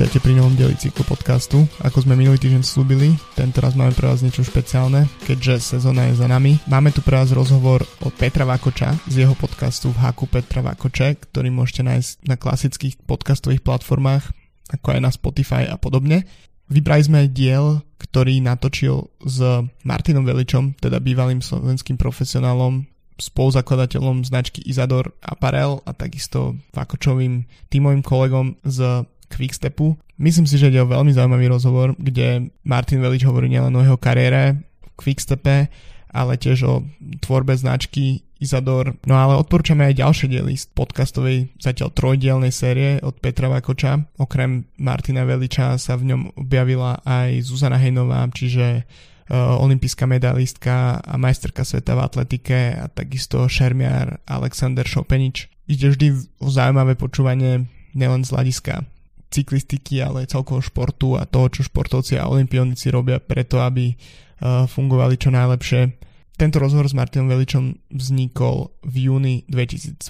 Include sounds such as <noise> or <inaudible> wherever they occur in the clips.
Vítajte pri novom dieli cyklu podcastu. Ako sme minulý týždeň slúbili, tento raz máme pre vás niečo špeciálne, keďže sezóna je za nami. Máme tu pre vás rozhovor od Petra Vakoča z jeho podcastu v Haku Petra Vakoče, ktorý môžete nájsť na klasických podcastových platformách, ako aj na Spotify a podobne. Vybrali sme aj diel, ktorý natočil s Martinom Veličom, teda bývalým slovenským profesionálom spoluzakladateľom značky Izador Apparel a takisto Vakočovým tímovým kolegom z Quickstepu. Myslím si, že ide o veľmi zaujímavý rozhovor, kde Martin Velič hovorí nielen o jeho kariére v Quickstepe, ale tiež o tvorbe značky Izador. No ale odporúčame aj ďalšie diely z podcastovej zatiaľ trojdielnej série od Petra Vakoča. Okrem Martina Veliča sa v ňom objavila aj Zuzana Hejnová, čiže uh, olimpijská medalistka a majsterka sveta v atletike a takisto šermiar Alexander Šopenič. Ide vždy o zaujímavé počúvanie nielen z hľadiska cyklistiky, ale celkovo športu a toho, čo športovci a olimpionici robia preto, aby uh, fungovali čo najlepšie. Tento rozhovor s Martinom Veličom vznikol v júni 2020.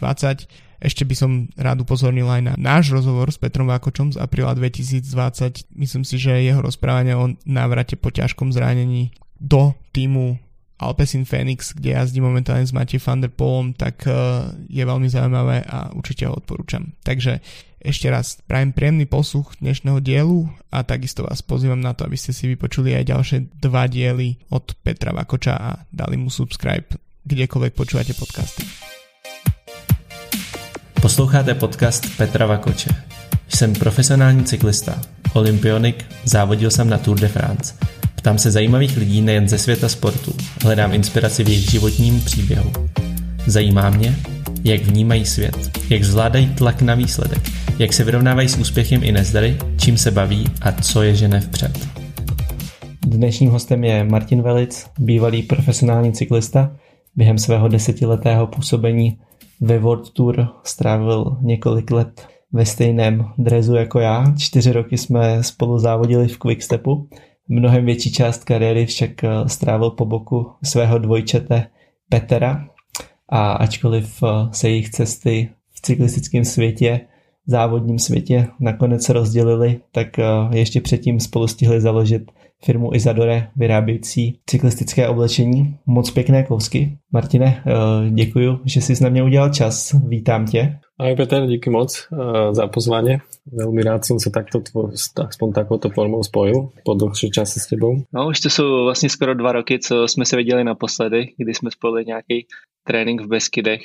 Ešte by som rád upozornil aj na náš rozhovor s Petrom Vákočom z apríla 2020. Myslím si, že jeho rozprávanie o návrate po ťažkom zranení do týmu Alpecin Phoenix, kde jazdí momentálne s Matej van der Polom, tak uh, je veľmi zaujímavé a určite ho odporúčam. Takže ešte raz prajem príjemný posluch dnešného dielu a takisto vás pozývam na to, aby ste si vypočuli aj ďalšie dva diely od Petra Vakoča a dali mu subscribe kdekoľvek počúvate podcasty. Posloucháte podcast Petra Vakoče. Jsem profesionální cyklista, olympionik, závodil jsem na Tour de France. Ptám se zajímavých lidí nejen ze světa sportu, hledám inspiraci v jejich životním příběhu. Zajímá mě, jak vnímají svět, jak zvládají tlak na výsledek, jak se vyrovnávají s úspěchem i nezdary, čím se baví a co je žene vpřed. Dnešním hostem je Martin Velic, bývalý profesionální cyklista. Během svého desetiletého působení ve World Tour strávil několik let ve stejném drezu jako já. Čtyři roky jsme spolu závodili v Quickstepu. Mnohem větší část kariéry však strávil po boku svého dvojčete Petera, a ačkoliv eh, se jejich cesty v cyklistickém světě, závodním světě nakonec rozdělili, tak eh, ještě předtím spolu stihli založit firmu Izadore vyrábějící cyklistické oblečení. Moc pěkné kousky. Martine, eh, děkuji, že jsi na mě udělal čas. Vítám tě. Ahoj Peter, díky moc za pozvanie. Veľmi rád som sa takto, aspoň takouto formou spojil po dlhší čase s tebou. No už to jsou vlastně skoro dva roky, co jsme se viděli naposledy, kdy jsme spojili nějaký trénink v Beskydech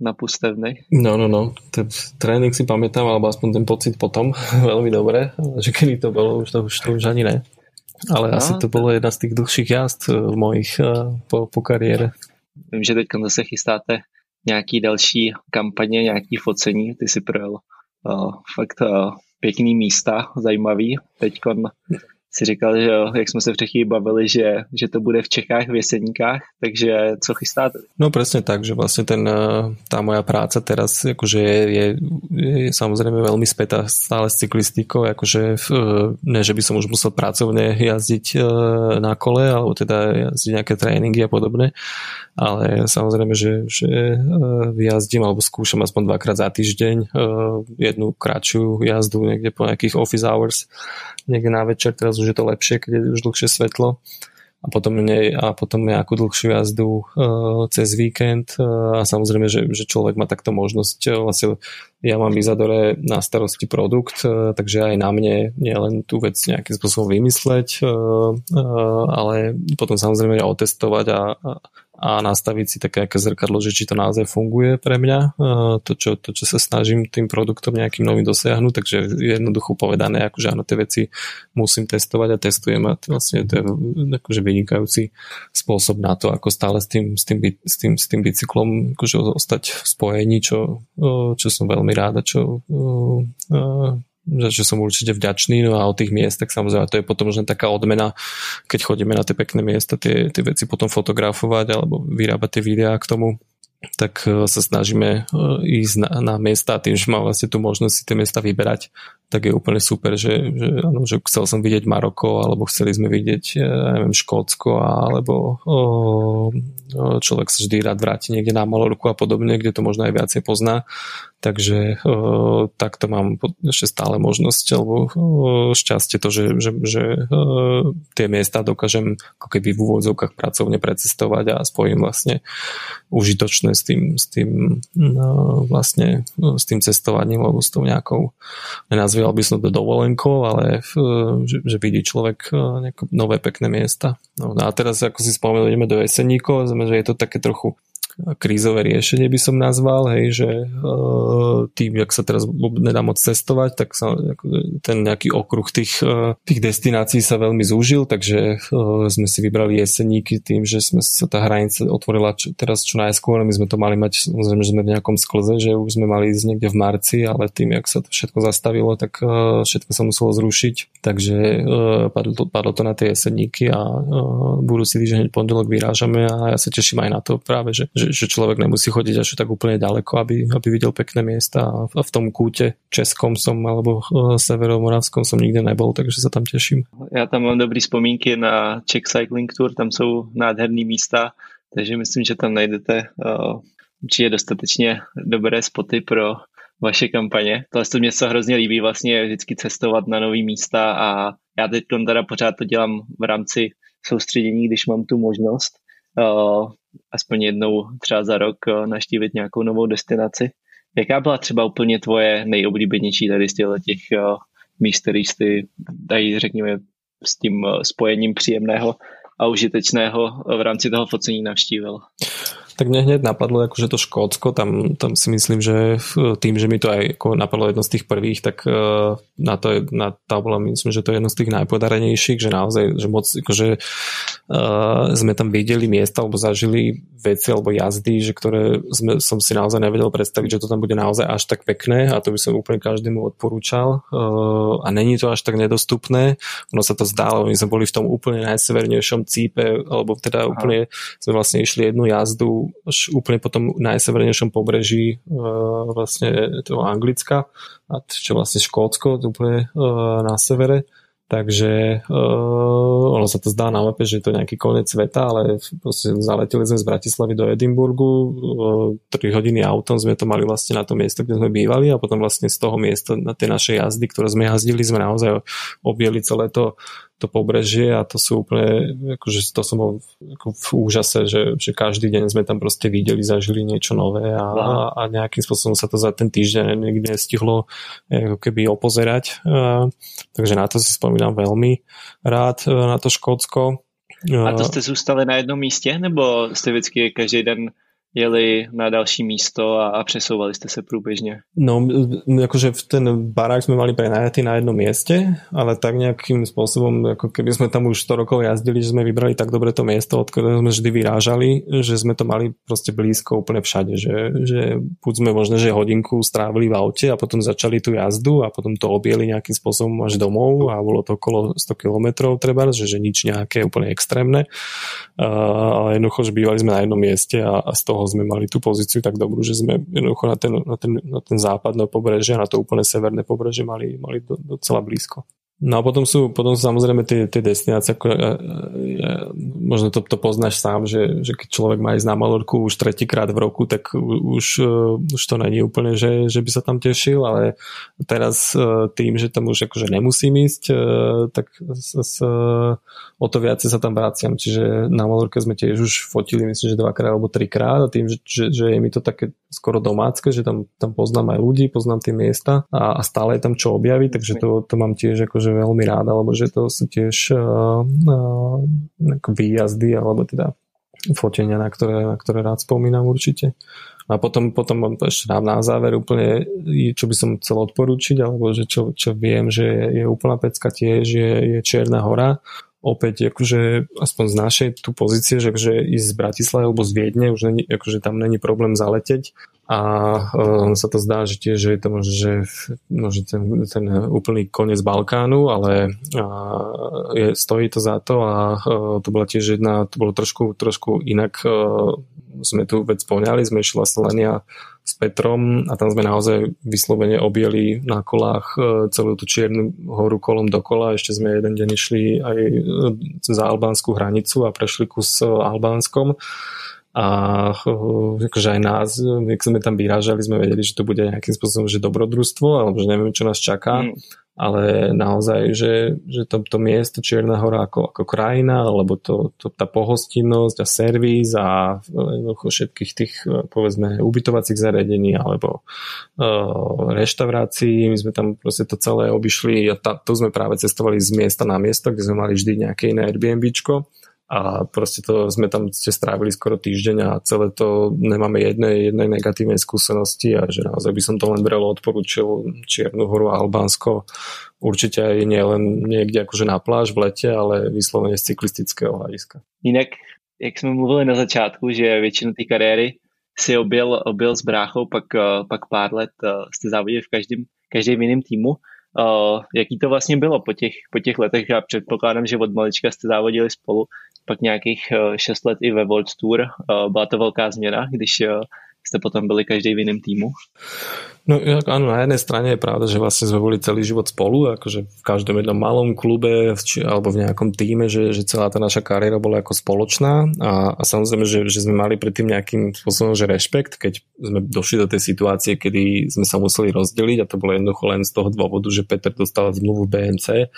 na Pustevny. No, no, no. Ten trénink si pamätám, alebo aspoň ten pocit potom <laughs> veľmi dobre, že kedy to bolo, už to už, to už ani ne. Ale no, asi to bolo jedna z tých dlhších jazd eh, v mojich eh, po, po kariére. Vím, že teď zase chystáte nějaký další kampaně, nějaký focení. Ty si projel uh, fakt uh, pěkný místa, zajímavý. Teď si říkal, že jo, jak jsme se přechý bavili, že, že to bude v Čechách v Jeseníkách, takže co chystáte? No presne tak, že vlastne ten, eh, tá moja práca teraz akože je, je, je samozrejme veľmi spätá stále s cyklistikou, akože eh, ne, že by som už musel pracovne jazdiť eh, na kole, alebo teda jazdiť nejaké tréningy a podobne, ale samozrejme, že, že jazdím alebo skúšam aspoň dvakrát za týždeň jednu kratšiu jazdu niekde po nejakých office hours, niekde na večer, teraz už je to lepšie, keď je už dlhšie svetlo. A potom, nejakú dlhšiu jazdu uh, cez víkend uh, a samozrejme, že, že človek má takto možnosť uh, vlastne ja mám v Izadore na starosti produkt, uh, takže aj na mne nie len tú vec nejakým spôsobom vymysleť, uh, uh, ale potom samozrejme otestovať a, a nastaviť si také aké zrkadlo, že či to naozaj funguje pre mňa, to čo, to, čo sa snažím tým produktom nejakým novým dosiahnuť, takže jednoducho povedané, akože áno, tie veci musím testovať a testujem a to vlastne to je akože vynikajúci spôsob na to, ako stále s tým, s tým, s tým, s tým bicyklom akože ostať v spojení, čo, čo som veľmi rád a čo za čo som určite vďačný, no a o tých miestach samozrejme to je potom možno taká odmena, keď chodíme na tie pekné miesta, tie, tie veci potom fotografovať alebo vyrábať tie videá k tomu. Tak sa snažíme ísť na, na miesta tým, že mám vlastne tú možnosť si tie miesta vyberať, tak je úplne super, že, že, áno, že chcel som vidieť Maroko, alebo chceli sme vidieť, ja neviem, Škótsko, alebo o, človek sa vždy rád vráti niekde na Malorku a podobne, kde to možno aj viacej pozná. Takže o, takto mám ešte stále možnosť, alebo o, šťastie to, že, že, že o, tie miesta dokážem ako keby v úvodzovkách pracovne precestovať a spojím vlastne užitočné s tým, s tým no, vlastne s tým cestovaním, alebo s tou nejakou nenazvím nazval by som to dovolenkou, ale že, že vidí človek e, nové pekné miesta. No, no a teraz, ako si spomenul, ideme do Jeseníkov, že je to také trochu krízové riešenie by som nazval, hej, že uh, tým, jak sa teraz nedá moc cestovať, tak sa, ten nejaký okruh tých, uh, tých destinácií sa veľmi zúžil, takže uh, sme si vybrali jeseníky tým, že sme sa tá hranica otvorila čo, teraz čo najskôr, my sme to mali mať, samozrejme, že sme v nejakom sklze, že už sme mali ísť niekde v marci, ale tým, jak sa to všetko zastavilo, tak všetko sa muselo zrušiť, takže padlo, to, padlo to na tie jeseníky a budúci týždeň pondelok vyrážame a ja sa teším aj na to práve, že, že že, človek nemusí chodiť až tak úplne ďaleko, aby, aby videl pekné miesta a v tom kúte českom som alebo uh, severomoravskom som nikde nebol, takže sa tam teším. Já tam mám dobrý vzpomínky na Czech Cycling Tour, tam jsou nádherné místa, takže myslím, že tam najdete uh, určitě dostatečně dobré spoty pro vaše kampaně. Tohle to mě se hrozně líbí vlastně vždycky cestovat na nové místa a já teď teda pořád to dělám v rámci soustředění, když mám tu možnost. Uh, aspoň jednou třeba za rok uh, naštívit nějakou novou destinaci. Jaká byla třeba úplně tvoje nejoblíbenější tady z těch uh, míst, který jsi tady, řekněme, s tím spojením příjemného a užitečného v rámci toho focení navštívil? Tak mne hneď napadlo akože to Škótsko, tam, tam si myslím, že tým, že mi to aj ako napadlo jedno z tých prvých, tak uh, na to, je, na to bolo, myslím, že to je jedno z tých najpodarenejších, že naozaj, že moc, akože uh, sme tam videli miesta alebo zažili veci alebo jazdy, že ktoré sme, som si naozaj nevedel predstaviť, že to tam bude naozaj až tak pekné a to by som úplne každému odporúčal uh, a není to až tak nedostupné, ono sa to zdálo, my sme boli v tom úplne najsevernejšom cípe, alebo teda Aha. úplne sme vlastne išli jednu jazdu až úplne potom najsevernejšom pobreží uh, vlastne toho Anglicka a čo vlastne Škótsko, úplne uh, na severe. Takže uh, ono sa to zdá na mape, že je to nejaký koniec sveta, ale proste zaleteli sme z Bratislavy do Edimburgu, uh, 3 hodiny autom sme to mali vlastne na to miesto, kde sme bývali a potom vlastne z toho miesta na tie naše jazdy, ktoré sme jazdili, sme naozaj objeli celé to to pobrežie a to sú úplne, akože to som bol ako v úžase, že, že každý deň sme tam proste videli, zažili niečo nové a, a, a nejakým spôsobom sa to za ten týždeň nikdy nestihlo ako keby opozerať. A, takže na to si spomínam veľmi rád, na to Škótsko. A to ste zůstali na jednom místě, nebo jste vždycky každý den jeli na další místo a, a přesouvali ste sa průběžně? No, akože ten barák sme mali prenajatý na jednom mieste, ale tak nejakým spôsobom, ako keby sme tam už 100 rokov jazdili, že sme vybrali tak dobre to miesto, od ktorého sme vždy vyrážali, že sme to mali proste blízko úplne všade, že, že buď sme možno, že hodinku strávili v aute a potom začali tú jazdu a potom to objeli nejakým spôsobom až domov a bolo to okolo 100 kilometrov treba, že, že nič nejaké úplne extrémne, uh, ale jednoducho, že bývali sme na jednom mieste a, a z toho toho sme mali tú pozíciu tak dobrú, že sme jednoducho na ten, na ten, na ten západné pobrežie a na to úplne severné pobrežie mali, mali do, docela blízko. No a potom sú, potom sú samozrejme tie, tie destinácie, ako, ja, ja, možno to, to poznáš sám, že, že keď človek má ísť na Malorku už tretíkrát v roku, tak už, uh, už to není úplne, že, že by sa tam tešil, ale teraz uh, tým, že tam už akože nemusím ísť, uh, tak s, s, o to viacej sa tam vraciam. Čiže na Malorke sme tiež už fotili, myslím, že dvakrát alebo trikrát a tým, že, že, že je mi to také skoro domácké, že tam, tam poznám aj ľudí, poznám tie miesta a, a stále je tam čo objaviť, takže to, to mám tiež akože že veľmi rád, alebo že to sú tiež uh, uh, výjazdy, alebo teda fotenia, na ktoré, na ktoré rád spomínam určite. A potom, potom ešte nám na záver úplne, čo by som chcel odporúčiť, alebo že čo, čo viem, že je úplná pecka tiež, je, je Čierna hora opäť akože aspoň z našej tu pozície, že akože ísť z Bratislavy alebo z Viedne, už není, akože tam není problém zaleteť a um, sa to zdá, že tiež je to možno, že, ten, ten úplný koniec Balkánu, ale je, stojí to za to a uh, to bola tiež jedna, to bolo trošku, trošku inak uh, sme tú vec poňali, sme išli Slenia s Petrom a tam sme naozaj vyslovene objeli na kolách e, celú tú Čiernu horu kolom dokola. Ešte sme jeden deň išli aj e, za albánsku hranicu a prešli kus Albánskom a akože aj nás, keď sme tam vyrážali, sme vedeli, že to bude nejakým spôsobom, že dobrodružstvo, alebo že neviem, čo nás čaká. Mm. Ale naozaj, že, že to, to miesto Čierna hora ako, ako krajina, alebo to, to, tá pohostinnosť a servis a všetkých tých povedzme ubytovacích zariadení alebo uh, reštaurácií, my sme tam proste to celé obišli a tá, to sme práve cestovali z miesta na miesto, kde sme mali vždy nejaké iné Airbnbčko a proste to sme tam ste strávili skoro týždeň a celé to nemáme jednej, jednej negatívnej skúsenosti a že naozaj by som to len brelo odporúčil Čiernu horu a Albánsko určite aj nie len niekde akože na pláž v lete, ale vyslovene z cyklistického hľadiska. Jinak, jak jsme mluvili na začátku, že většinu té kariéry si objel, objel s bráchou, pak, pak pár let jste závodili v každém, každém jiném týmu. Uh, jaký to vlastně bylo po těch, po těch letech? Já předpokládám, že od malička jste závodili spolu pak nějakých 6 let i ve World Tour. Byla to velká změna, když jste potom byli každý v jiném týmu? No áno, na jednej strane je pravda, že vlastne sme boli celý život spolu, akože v každom jednom malom klube či, alebo v nejakom týme, že, že celá tá naša kariéra bola ako spoločná. A, a samozrejme, že, že sme mali predtým nejakým spôsobom, že rešpekt, keď sme došli do tej situácie, kedy sme sa museli rozdeliť a to bolo jednoducho len z toho dôvodu, že Peter dostal zmluvu v BMC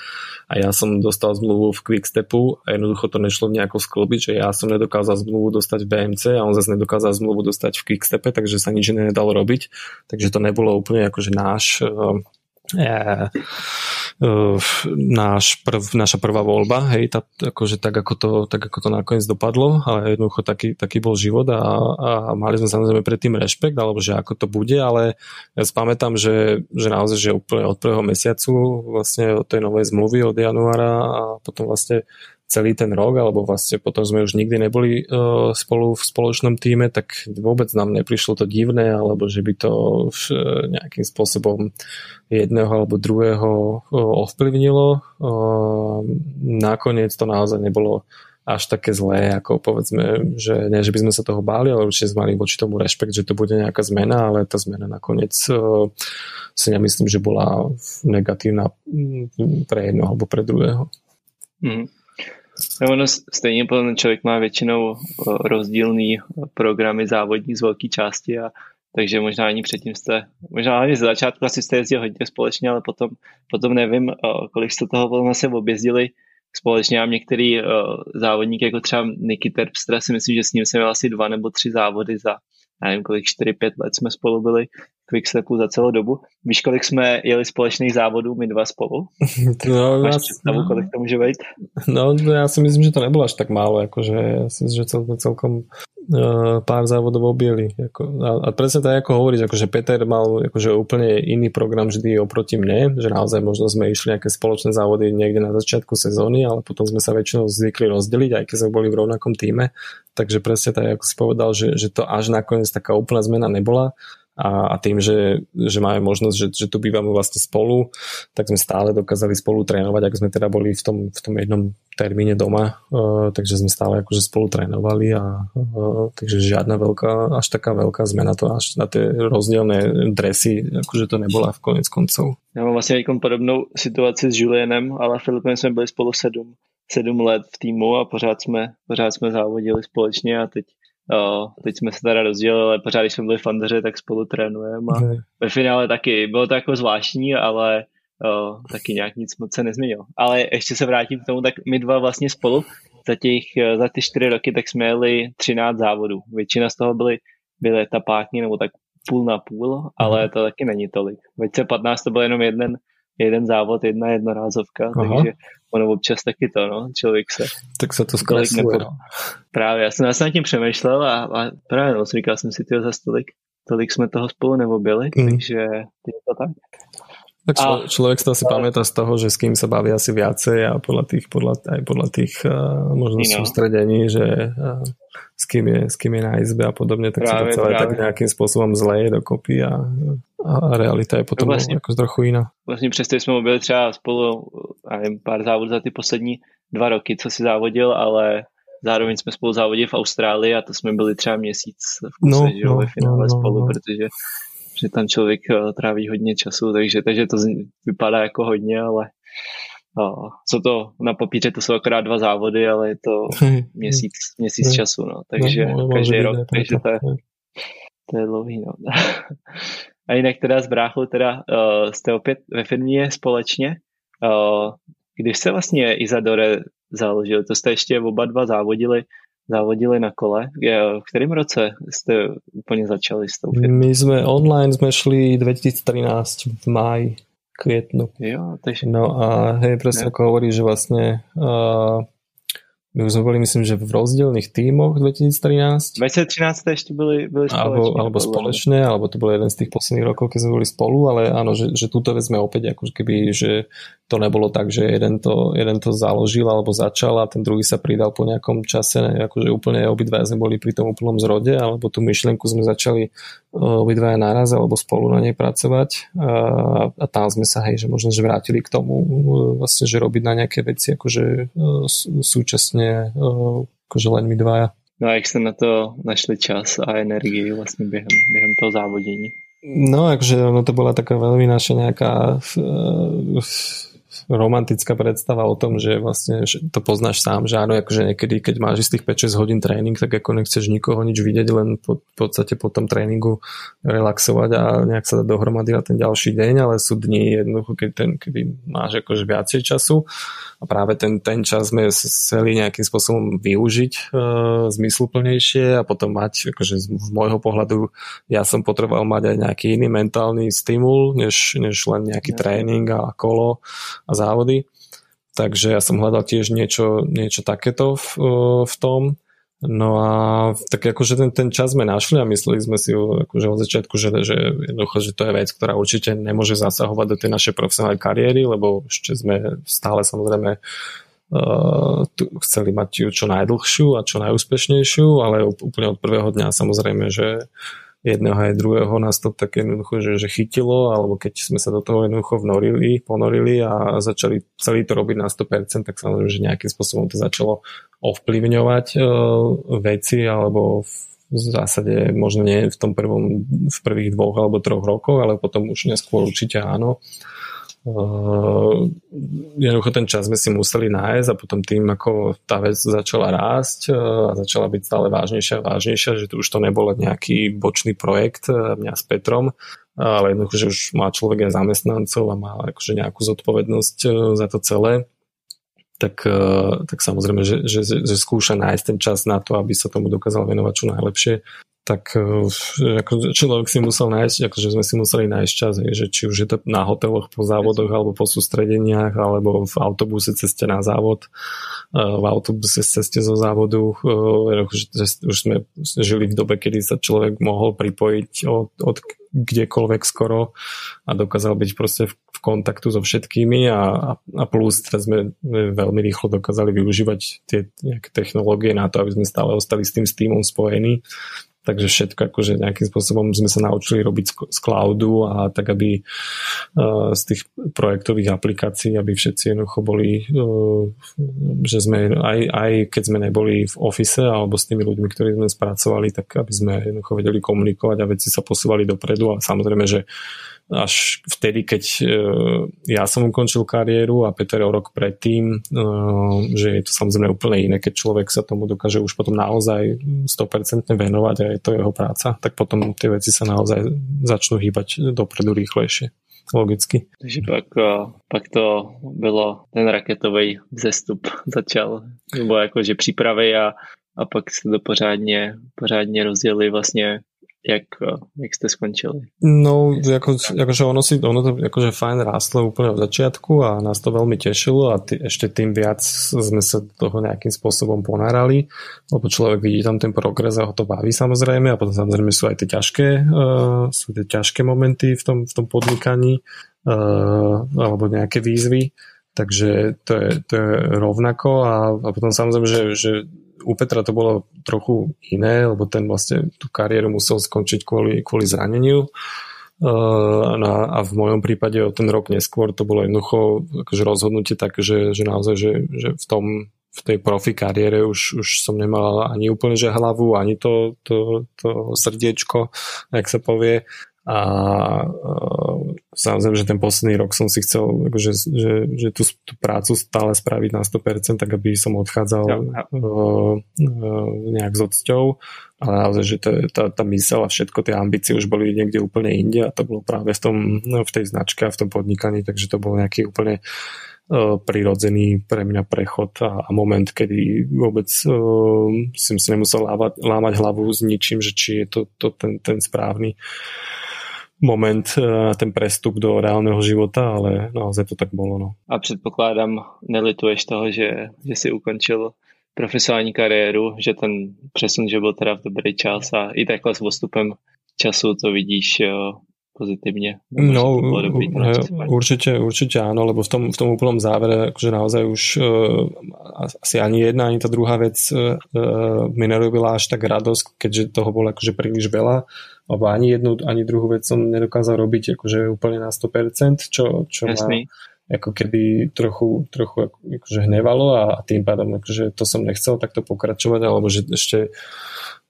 a ja som dostal zmluvu v Quickstepu a jednoducho to nešlo nejako sklbiť, že ja som nedokázal zmluvu dostať v BMC a on zase nedokázal zmluvu dostať v Quickstepe, takže sa nič nedalo robiť, takže to nebolo nebolo úplne akože náš uh, náš prv, naša prvá voľba, hej, tá, akože tak ako, to, tak ako to nakoniec dopadlo, ale jednoducho taký, taký bol život a, a mali sme samozrejme predtým rešpekt, alebo že ako to bude, ale ja si pamätám, že, že naozaj, že úplne od prvého mesiacu vlastne od tej novej zmluvy od januára a potom vlastne celý ten rok, alebo vlastne potom sme už nikdy neboli uh, spolu v spoločnom týme, tak vôbec nám neprišlo to divné, alebo že by to uh, nejakým spôsobom jedného alebo druhého uh, ovplyvnilo. Uh, nakoniec to naozaj nebolo až také zlé, ako povedzme, že nie, že by sme sa toho báli, ale určite sme mali voči tomu rešpekt, že to bude nejaká zmena, ale tá zmena nakoniec uh, si nemyslím, že bola negatívna pre jedného alebo pre druhého. Mm. No ono stejně potom člověk má většinou rozdílný programy závodní z velké části a takže možná ani předtím jste, možná ani z začátku asi jste jezdili hodně společně, ale potom, potom nevím, kolik jste toho potom se objezdili společně. Já některý závodník, jako třeba Niky Terpstra, si myslím, že s ním jsem měl asi dva nebo tři závody za, nevím kolik, 4-5 let jsme spolu byli Quickstepu za celou dobu. Víš, kolik jsme jeli společných závodů my dva spolu? <laughs> No, Máš ja, představu, kolik to může být? No, ja si myslím, že to nebolo až tak málo, akože ja si myslím, že celkom, celkom uh, pár závodov objeli. Ako, a, a presne tak, ako hovoríš, akože Peter mal akože úplne iný program vždy oproti mne, že naozaj možno sme išli nejaké spoločné závody niekde na začiatku sezóny, ale potom sme sa väčšinou zvykli rozdeliť, aj keď sme boli v rovnakom týme. Takže presne tak, ako si povedal, že, že to až nakoniec taká úplná zmena nebola a, a tým, že, že máme možnosť, že, že tu bývame vlastne spolu, tak sme stále dokázali spolu trénovať, ak sme teda boli v tom, v tom jednom termíne doma, uh, takže sme stále akože spolu trénovali a uh, takže žiadna veľká, až taká veľká zmena to až na tie rozdielne dresy, akože to nebola v konec koncov. Já mám vlastně podobnou situaci s Julienem, ale Filipem jsme byli spolu sedm, sedm let v týmu a pořád jsme, pořád jsme závodili společně a teď O, teď jsme se teda rozdělili, ale pořád, když jsme byli fandeři, tak spolu trénujeme a okay. ve finále taky. Bylo to jako zvláštní, ale o, taky nějak nic moc se nezměnilo. Ale ještě se vrátím k tomu, tak my dva vlastně spolu za, těch, za ty čtyři roky tak jsme jeli 13 závodů. Většina z toho byly, byly etapáky nebo tak půl na půl, ale to taky není tolik. V 15 to byl jenom jeden, jeden závod, jedna jednorázovka, Aha. takže ono občas taky to, no, člověk se... Tak se to zkresluje, no. Právě, já jsem, já jsem nad tím přemýšlel a, a právě, no, říkal jsem si, tyho za tolik, tolik jsme toho spolu neobjeli, mm. takže je to tak. Tak a, človek to asi pamätá z toho, že s kým sa baví asi viacej a podľa tých, podľa, aj podľa tých uh, možno no. sústredení, že uh, s, kým je, s kým je na izbe a podobne, tak práve, sa to celé práve. tak nejakým spôsobom zleje dokopy a, a realita je potom no vlastne, ako trochu iná. Vlastne přesto sme byli třeba spolu nevím, pár závodů za ty poslední dva roky, co si závodil, ale zároveň jsme spolu závodili v Austrálii a to jsme byli třeba měsíc v kuse, no, že no, ve finále no, no, spolu, no. protože že tam člověk uh, tráví hodně času, takže, takže to vypadá jako hodně, ale uh, co to na papíře, to jsou akorát dva závody, ale je to <laughs> měsíc, měsíc času, no, takže no, každý rok, takže to je, to je dlouhý, no. <laughs> A jinak teda s bráchou teda uh, jste opět ve firmě společně. Uh, když se vlastně Izadore založil, to jste ještě oba dva závodili, závodili na kole. V kterém roce jste úplně začali s tou firmou? My jsme online jsme šli 2013 v máji, květnu. Jo, takže... No a hej, presne ako hovorí, že vlastne uh, my už sme boli, myslím, že v rozdielných tímoch 2013. 2013 ešte byli, byli spoločne. Alebo, alebo spoločne, alebo to bol jeden z tých posledných rokov, keď sme boli spolu, ale áno, že, že túto vec sme opäť ako keby, že to nebolo tak, že jeden to, jeden to založil alebo začal a ten druhý sa pridal po nejakom čase, ne, akože úplne obidva sme boli pri tom úplnom zrode, alebo tú myšlienku sme začali e, obidva naraz alebo spolu na nej pracovať a, a tam sme sa, hej, že možno, že vrátili k tomu e, vlastne, že robiť na nejaké veci akože e, súčasne akože len my dvaja. No a jak ste na to našli čas a energii vlastne během, během toho závodení? No, akože ono to bola taká veľmi naša nejaká romantická predstava o tom, že vlastne že to poznáš sám, že áno, akože niekedy, keď máš istých 5-6 hodín tréning, tak ako nechceš nikoho nič vidieť, len po, v podstate po tom tréningu relaxovať a nejak sa dať dohromady na ten ďalší deň, ale sú dni jednoducho, keď ten, keby máš akože viacej času. A práve ten, ten čas sme chceli nejakým spôsobom využiť e, zmysluplnejšie a potom mať, akože z môjho pohľadu ja som potreboval mať aj nejaký iný mentálny stimul, než, než len nejaký tréning a kolo a závody. Takže ja som hľadal tiež niečo, niečo takéto v, v tom. No a tak akože ten, ten čas sme našli a mysleli sme si akože od začiatku, že, že jednoducho, že to je vec, ktorá určite nemôže zasahovať do tej našej profesionálnej kariéry, lebo ešte sme stále samozrejme uh, tu chceli mať ju čo najdlhšiu a čo najúspešnejšiu, ale úplne od prvého dňa samozrejme, že jedného aj druhého nás to tak jednoducho, že, že chytilo, alebo keď sme sa do toho jednoducho vnorili, ponorili a začali celý to robiť na 100%, tak samozrejme, že nejakým spôsobom to začalo ovplyvňovať uh, veci, alebo v zásade možno nie v tom prvom, v prvých dvoch alebo troch rokoch, ale potom už neskôr určite áno. Uh, jednoducho ten čas sme si museli nájsť a potom tým, ako tá vec začala rásť uh, a začala byť stále vážnejšia a vážnejšia, že to už to nebol nejaký bočný projekt uh, mňa s Petrom, ale jednoducho, že už má človek aj zamestnancov a má akože nejakú zodpovednosť za to celé, tak, tak samozrejme, že, že, že skúša nájsť ten čas na to, aby sa tomu dokázal venovať čo najlepšie tak e, ako človek si musel nájsť, akože sme si museli nájsť čas, že či už je to na hoteloch po závodoch alebo po sústredeniach alebo v autobuse ceste na závod e, v autobuse ceste zo závodu e, že už sme žili v dobe, kedy sa človek mohol pripojiť od, od kdekoľvek skoro a dokázal byť proste v, v kontaktu so všetkými a, a, plus teraz sme veľmi rýchlo dokázali využívať tie nejaké technológie na to, aby sme stále ostali s tým s týmom spojení takže všetko akože nejakým spôsobom sme sa naučili robiť z cloudu a tak, aby uh, z tých projektových aplikácií, aby všetci jednoducho boli, uh, že sme aj, aj keď sme neboli v ofise alebo s tými ľuďmi, ktorí sme spracovali, tak aby sme jednoducho vedeli komunikovať a veci sa posúvali dopredu. A samozrejme, že až vtedy, keď e, ja som ukončil kariéru a Peter o rok predtým, e, že je to samozrejme úplne iné, keď človek sa tomu dokáže už potom naozaj 100% venovať a je to jeho práca, tak potom tie veci sa naozaj začnú hýbať dopredu rýchlejšie. Logicky. Takže pak, pak to bylo ten raketový vzestup začal, nebo jakože přípravy a, a pak se to pořádně, pořádně rozjeli vlastně jak, jak ste skončili? No, ako, akože ono, si, ono to akože fajn rástlo úplne od začiatku a nás to veľmi tešilo a t- ešte tým viac sme sa toho nejakým spôsobom ponárali, lebo človek vidí tam ten progres a ho to baví samozrejme a potom samozrejme sú aj tie ťažké, uh, sú tie ťažké momenty v tom, v tom podnikaní uh, alebo nejaké výzvy, takže to je, to je rovnako a, a potom samozrejme, že, že u Petra to bolo trochu iné, lebo ten vlastne tú kariéru musel skončiť kvôli, kvôli zraneniu. Uh, a v mojom prípade o ten rok neskôr to bolo jednoducho akože rozhodnutie také, že, že naozaj, že, že v tom v tej profi kariére už, už som nemal ani úplne že hlavu, ani to, to, to srdiečko, jak sa povie. A uh, samozrejme, že ten posledný rok som si chcel, akože, že, že tú, tú prácu stále spraviť na 100%, tak aby som odchádzal ja, ja. Uh, uh, nejak s odsťou ale naozaj, že to, tá, tá mysel a všetko, tie ambície už boli niekde úplne inde a to bolo práve v, tom, no, v tej značke a v tom podnikaní, takže to bol nejaký úplne uh, prirodzený pre mňa prechod a, a moment, kedy vôbec uh, som si nemusel lávať, lámať hlavu s ničím, že či je to, to ten, ten správny moment na ten prestup do reálneho života, ale naozaj to tak bolo. No. A předpokládám, nelituješ toho, že, že si ukončil profesionální kariéru, že ten přesun, že byl teda v dobrý čas a i takhle s postupem času to vidíš pozitívne. No, dobrý, určite, určite áno, lebo v tom, v tom úplnom závere akože naozaj už uh, asi ani jedna, ani tá druhá vec uh, mi nerobila až tak radosť, keďže toho bolo akože príliš veľa, lebo ani jednu, ani druhú vec som nedokázal robiť akože úplne na 100%, čo, čo Jasný. ma ako keby trochu, trochu akože hnevalo a tým pádom akože to som nechcel takto pokračovať, alebo že ešte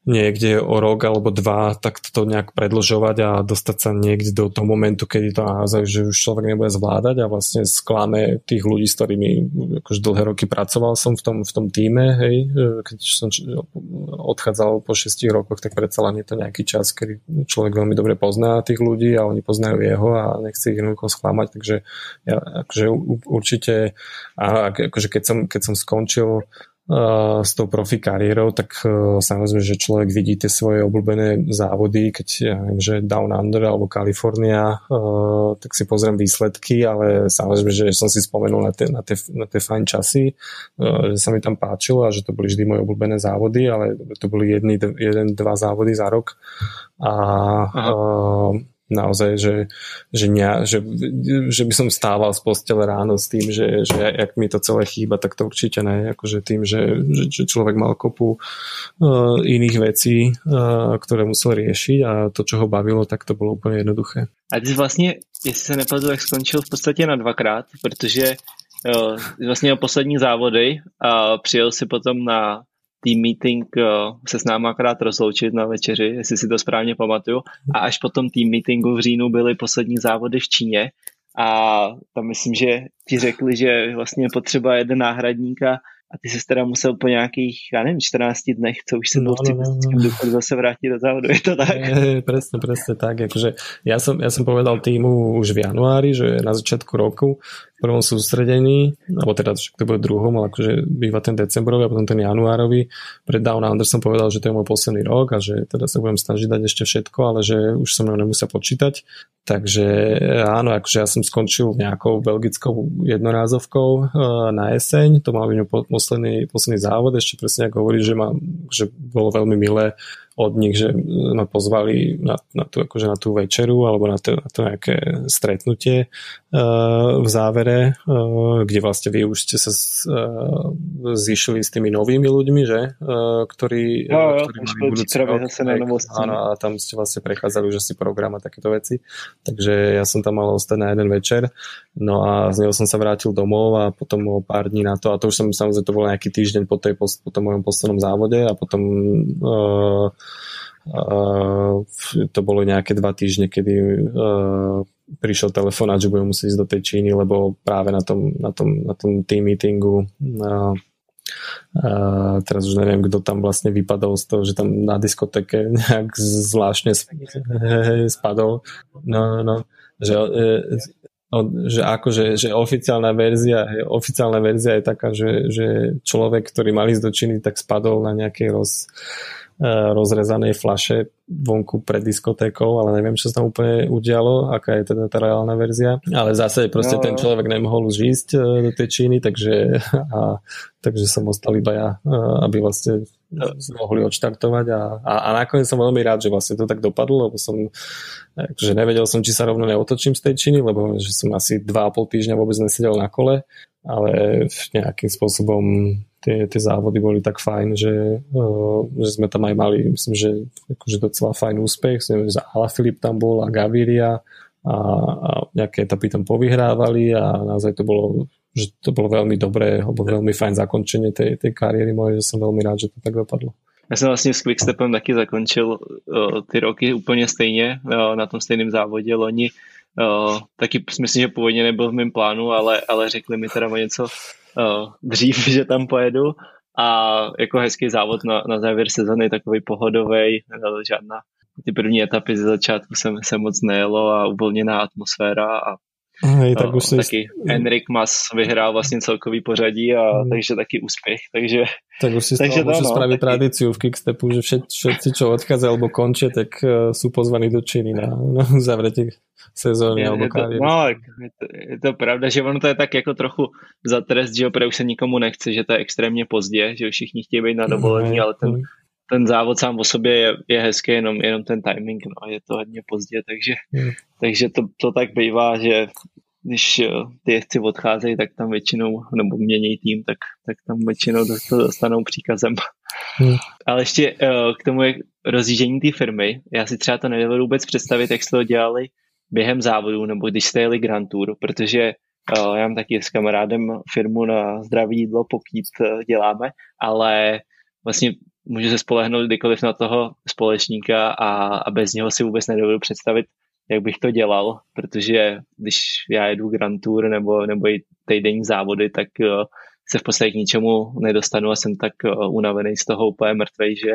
niekde o rok alebo dva tak to nejak predlžovať a dostať sa niekde do toho momentu, kedy to naozaj, že už človek nebude zvládať a vlastne sklame tých ľudí, s ktorými akože dlhé roky pracoval som v tom, v tom týme, hej, keď som odchádzal po šestich rokoch, tak predsa len je to nejaký čas, kedy človek veľmi dobre pozná tých ľudí a oni poznajú jeho a nechce ich jednoducho sklamať, takže ja akože určite a akože keď som, keď som skončil s tou profi kariérou, tak e, samozrejme, že človek vidí tie svoje obľúbené závody, keď ja viem, že Down Under alebo Kalifornia, e, tak si pozriem výsledky, ale samozrejme, že som si spomenul na tie, na tie, na tie fajn časy, e, že sa mi tam páčilo a že to boli vždy moje obľúbené závody, ale to boli jedny, jeden, dva závody za rok. A Aha naozaj, že, že, ne, že, že by som stával z postele ráno s tým, že, že jak mi to celé chýba, tak to určite ne. Akože tým, že, že, že človek mal kopu uh, iných vecí, uh, ktoré musel riešiť a to, čo ho bavilo, tak to bolo úplne jednoduché. A ty vlastně, jestli se nepadu, tak skončil v podstatě na dvakrát, protože jo, vlastně měl poslední závody a přijel si potom na tým meeting uh, se s námi akorát rozloučit na večeři, jestli si to správně pamatuju. A až po tom tým meetingu v říjnu byly poslední závody v Číně a tam myslím, že ti řekli, že vlastně je potřeba jeden náhradníka a ty se teda musel po nějakých, já nevím, 14 dnech, co už jsem no, no, no, no. zase vrátit do závodu, je to tak? Je, presne, presne tak, akože ja som, ja som povedal týmu už v januári, že na začiatku roku prvom sústredení, alebo teda to bude druhom, ale akože býva ten decembrový a potom ten januárový. Pred Down Under som povedal, že to je môj posledný rok a že teda sa budem snažiť dať ešte všetko, ale že už som mnou nemusia počítať. Takže áno, akože ja som skončil nejakou belgickou jednorázovkou eh, na jeseň, to mal byť posledný, posledný závod, ešte presne ako hovorí, že, ma, že bolo veľmi milé od nich, že ma pozvali na, na, tú, akože na tú večeru alebo na to, na to nejaké stretnutie uh, v závere, uh, kde vlastne vy už ste sa uh, zišli s tými novými ľuďmi, že? Uh, ktorí, jo, ktorí mali budúci rok. Áno, a tam ste vlastne prechádzali už asi program a takéto veci. Takže ja som tam mal ostať na jeden večer. No a z neho som sa vrátil domov a potom o pár dní na to, a to už som samozrejme, to bol nejaký týždeň po, tej, po tom mojom poslednom závode a potom uh, Uh, to bolo nejaké dva týždne, kedy uh, prišiel telefonát, že budem musieť ísť do tej Číny, lebo práve na tom, na tom, na tom team meetingu uh, Uh, teraz už neviem, kto tam vlastne vypadol z toho, že tam na diskoteke <laughs> nejak zvláštne spadol. No, no, že, že akože, že oficiálna verzia, oficiálna verzia je taká, že, že človek, ktorý mal ísť do Číny, tak spadol na nejakej roz, Eh, rozrezanej flaše vonku pred diskotékou, ale neviem, čo sa tam úplne udialo, aká je teda tá reálna verzia. Ale zase proste no, ten človek nemohol už ísť eh, do tej Číny, takže, a, takže som ostal iba ja, eh, aby vlastne mohli odštartovať a, a, a nakoniec som veľmi rád, že vlastne to tak dopadlo, lebo som že nevedel som, či sa rovno neotočím z tej Číny, lebo že som asi 2,5 týždňa vôbec nesedel na kole, ale nejakým spôsobom tie, tie závody boli tak fajn, že, že sme tam aj mali, myslím, že akože docela fajn úspech. Neviem, Filip tam bol a Gaviria a, a nejaké etapy tam povyhrávali a naozaj to bolo že to bolo veľmi dobré, alebo veľmi fajn zakončenie tej, tej kariéry mojej, že som veľmi rád, že to tak dopadlo. Já jsem vlastně s Quickstepem taky zakončil uh, ty roky úplně stejně uh, na tom stejném závodě loni. Uh, taky myslím, že původně nebyl v mém plánu, ale, ale řekli mi teda o něco uh, dřív, <laughs> že tam pojedu a jako hezký závod na, na závěr sezony, takový pohodový, žádná ty první etapy ze začátku se, se moc nejelo a uvolněná atmosféra a Hej, tak už no, si... Enrik Mas vyhrál vlastně celkový pořadí a mm. takže taky úspěch, takže tak už si takže to, no, spraviť taky... tradíciu v Kickstepu, že všet, všetci, čo odchádzajú alebo končia, tak uh, sú pozvaní do Číny na, na zavretie sezóny alebo kariéry. No, je to, je to pravda, že ono to je tak jako trochu za trest, že opravdu se nikomu nechce, že to je extrémně pozdě, že všichni chtějí být na dovolení, mm, ale ten, mm. Ten závod sám o sobě je, je hezký, jenom, jenom ten timing, no, je to hodně pozdě, takže, mm. takže to, to tak bývá, že když eh, ty jezdci odcházejí, tak tam většinou, nebo mění tým, tak, tak tam většinou to dostanou příkazem. Hmm. Ale ještě uh, k tomu je rozjíždění té firmy. Já si třeba to nedovedu vůbec představit, jak jste to dělali během závodu, nebo když jste jeli Grand Tour, protože uh, já mám taky s kamarádem firmu na zdravé jídlo, uh, děláme, ale vlastně může se spolehnout kdykoliv na toho společníka a, a bez něho si vůbec nedovedu představit, jak bych to dělal, protože když já jedu Grand Tour nebo, nebo i týdenní závody, tak uh, se v podstatě k ničemu nedostanu a jsem tak uh, unavený z toho úplně mrtvej, že,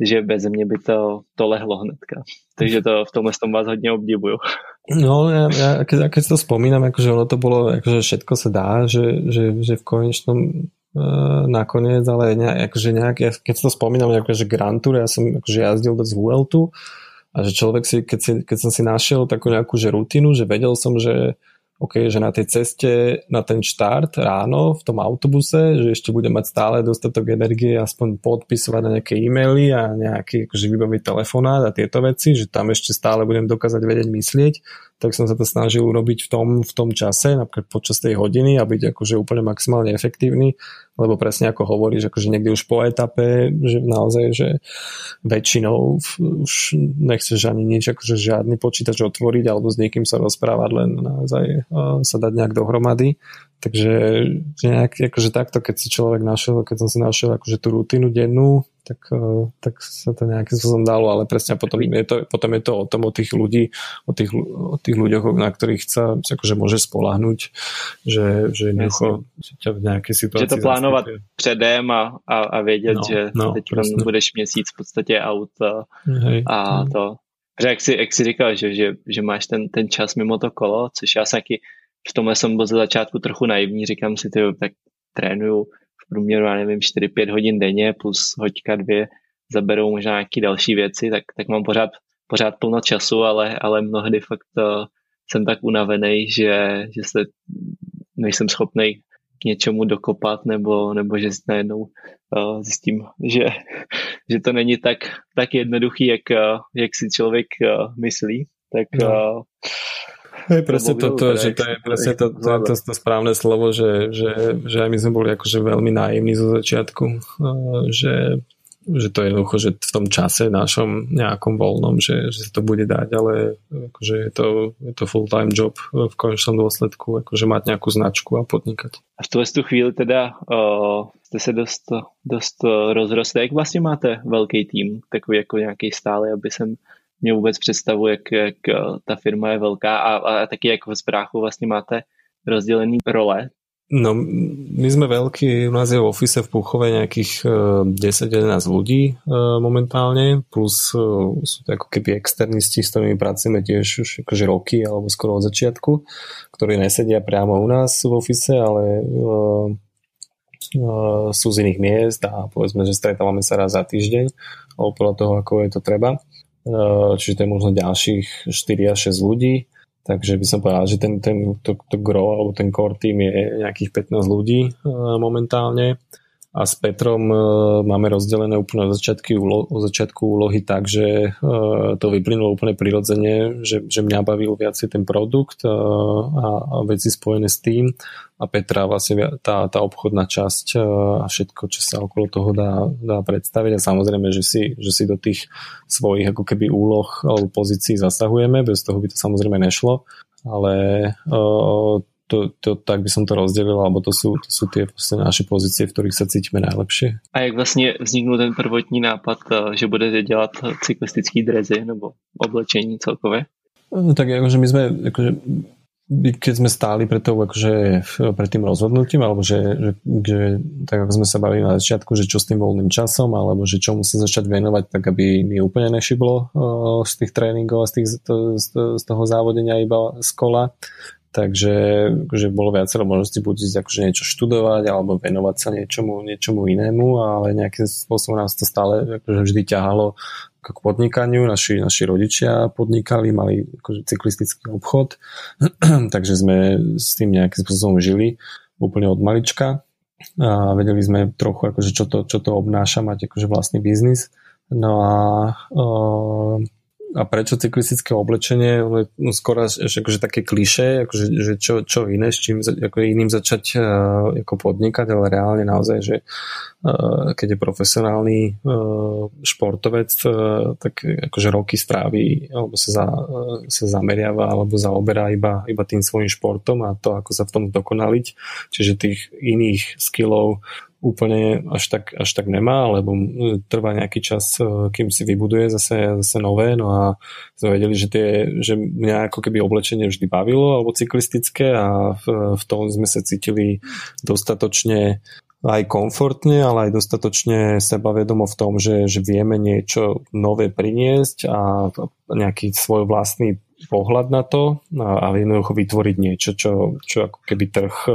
že bez mě by to, to lehlo hnedka. Takže to v tomhle tom vás hodně obdivuju. No, ja, ja keď, keď to spomínam, akože ono to bolo, akože všetko sa dá, že, že, že v konečnom nakoniec, ale nejak, akože nejak, ja, keď to spomínam, akože Grand Tour, ja som akože jazdil bez Vueltu, a že človek si keď, si, keď som si našiel takú nejakú že rutinu, že vedel som, že OK, že na tej ceste na ten štart ráno v tom autobuse, že ešte budem mať stále dostatok energie aspoň podpisovať na nejaké e-maily a nejaký akože vybaviť telefonát a tieto veci, že tam ešte stále budem dokázať vedieť myslieť, tak som sa to snažil urobiť v tom, v tom čase, napríklad počas tej hodiny a byť akože úplne maximálne efektívny lebo presne ako hovoríš, akože niekde už po etape, že naozaj, že väčšinou už nechceš ani nič, akože žiadny počítač otvoriť alebo s niekým sa rozprávať, len naozaj sa dať nejak dohromady. Takže nejak, akože takto, keď si človek našiel, keď som si našiel akože tú rutinu dennú, tak, e, tak sa to nejakým spôsobom dalo, ale presne potom je, to, potom je to o tom, o tých ľudí, o tých, o tých ľuďoch, na ktorých sa akože môže spolahnuť, že, že jednoducho ťa v nejakej situácii... Že to plánovat zastupujú. předem a, a, a vědět, no, že no, teď budeš měsíc v podstatě aut a, Hej, a to. Že jak jsi, jak jsi říkal, že, že, že máš ten, ten čas mimo to kolo, což já jsem taky v tomhle jsem byl ze začátku trochu naivní, říkám si, tyjo, tak trénuju v průměru, já nevím, 4-5 hodin denně plus hoďka dvě zaberou možná nějaké další věci, tak, tak mám pořád, pořád plno času, ale, ale mnohdy fakt uh, jsem tak unavený, že, že se nejsem schopný k něčemu dokopat, nebo, nebo že najednou uh, zjistím, že, <laughs> že to není tak, tak jednoduchý, jak, uh, jak si člověk uh, myslí. Tak no. uh, Hej, presne to, to, že to je presne to, to, to, to správne slovo, že, že, že aj my sme boli akože veľmi naivní zo začiatku, že, že to je jednoducho, že v tom čase našom nejakom voľnom, že, že sa to bude dať, ale akože je to, je to full-time job v konečnom dôsledku, akože mať nejakú značku a podnikať. A v tu chvíli teda uh, jste se dost, dost rozrostli. Jak vlastně máte velký tým, takový jako nějaký stále, aby jsem mě vůbec představu, jak, jak eh, ta firma je velká a, a taky jak v spráchu vlastně máte rozdělený role. No, my sme veľkí, u nás je v office v Púchove nejakých 10-11 eh, ľudí eh, momentálne, plus sú to ako keby externisti, s ktorými pracujeme tiež už akože roky alebo skoro od začiatku, ktorí nesedia priamo u nás v office, ale sú z iných miest a povedzme, že stretávame sa raz za týždeň, alebo podľa toho, ako je to treba. Eh, čiže to je možno ďalších 4 až 6 ľudí, takže by som povedal, že ten, ten to, to gro alebo ten core team je nejakých 15 ľudí eh, momentálne a s Petrom e, máme rozdelené úplne od začiatku, od začiatku úlohy tak, že e, to vyplynulo úplne prirodzene, že, že mňa bavil viacej ten produkt a, a veci spojené s tým. A Petra vlastne tá, tá obchodná časť a všetko, čo sa okolo toho dá, dá predstaviť. A samozrejme, že si, že si do tých svojich ako keby úloh alebo pozícií zasahujeme, bez toho by to samozrejme nešlo, ale to, to, tak by som to rozdelil, alebo to sú, to sú tie vlastne naše pozície, v ktorých sa cítime najlepšie. A jak vlastně vzniknul ten prvotní nápad, eh, že budete dělat cyklistický drezy nebo oblečení celkové? No, tak akože my sme, akože, keď sme stáli pred, tou, akože, pred tým rozhodnutím, alebo že, že, že tak ako sme sa bavili na začiatku, že čo s tým voľným časom, alebo že čomu sa začať venovať, tak aby mi úplne nešiblo uh, z tých tréningov a z, tých, to, z, z toho závodenia iba z kola, Takže že bolo viacero možností buď ísť akože niečo študovať alebo venovať sa niečomu, niečomu inému, ale nejakým spôsobom nás to stále akože vždy ťahalo k podnikaniu. Naši, naši rodičia podnikali, mali akože cyklistický obchod, <clears throat> takže sme s tým nejakým spôsobom žili úplne od malička a vedeli sme trochu, akože čo, to, čo to obnáša mať akože vlastný biznis. No a a prečo cyklistické oblečenie, no skoro až akože také kliše, akože, že čo, čo iné, s čím ako iným začať uh, ako podnikať, ale reálne naozaj, že uh, keď je profesionálny uh, športovec, uh, tak akože roky stráví alebo sa, za, uh, sa zameriava alebo zaoberá iba, iba tým svojim športom a to, ako sa v tom dokonaliť. Čiže tých iných skillov úplne až tak, až tak nemá, lebo trvá nejaký čas, e, kým si vybuduje zase, zase nové, no a sme vedeli, že, tie, že mňa ako keby oblečenie vždy bavilo, alebo cyklistické a v, v tom sme sa cítili dostatočne aj komfortne, ale aj dostatočne sebavedomo v tom, že, že vieme niečo nové priniesť a nejaký svoj vlastný pohľad na to a, a jednoducho vytvoriť niečo, čo, čo ako keby trh eh,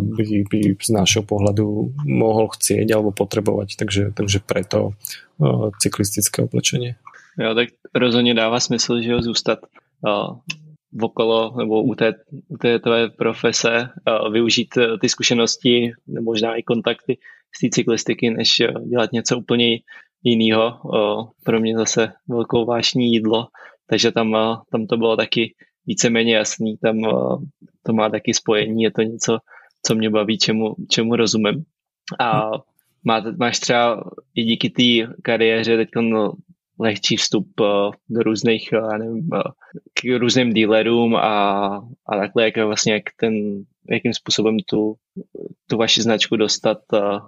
by, by z našeho pohľadu mohol chcieť alebo potrebovať. Takže, takže preto uh, cyklistické oblečenie. Jo, tak rozhodně dává smysl, že ho zůstat uh, okolo nebo u té, u té tvé profese, uh, využít ty zkušenosti, možná i kontakty z té cyklistiky, než dělat něco úplně jiného. Pro mě zase velkou vášní jídlo takže tam, eh, tam to bylo taky víceméně jasný, tam eh, to má taky spojení, je to něco, co mě baví, čemu, čemu rozumím. A má, máš třeba i díky té kariéře teď no, lehčí vstup eh, do různých, nevím, k různým dealerům a, a takhle, jak vlastně jak ten, jakým způsobem tu, tu vaši značku dostat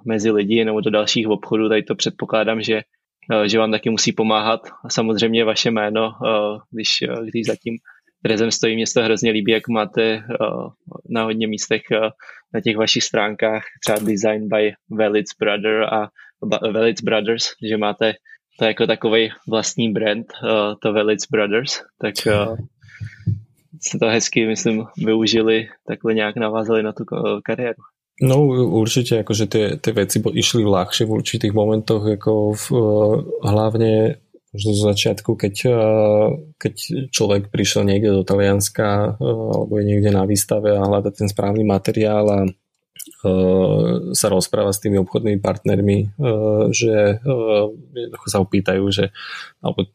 mezi lidi nebo do dalších obchodů, tady to předpokládám, že že vám taky musí pomáhat. A samozřejmě vaše jméno, eh, když, eh, když zatím Rezem stojí, mě to hrozně líbí, jak máte na hodně místech na těch vašich stránkách třeba Design by Velitz Brother a Velitz Brothers, že máte to jako takový vlastní brand, to Velitz Brothers, tak se to hezky, myslím, využili, takhle nějak navázali na tu kariéru. No určite, akože tie, tie veci išli ľahšie v určitých momentoch, ako v, uh, hlavne zo začiatku, keď, uh, keď človek prišiel niekde do Talianska uh, alebo je niekde na výstave a hľada ten správny materiál a sa rozpráva s tými obchodnými partnermi, že eh, sa opýtajú, že alebo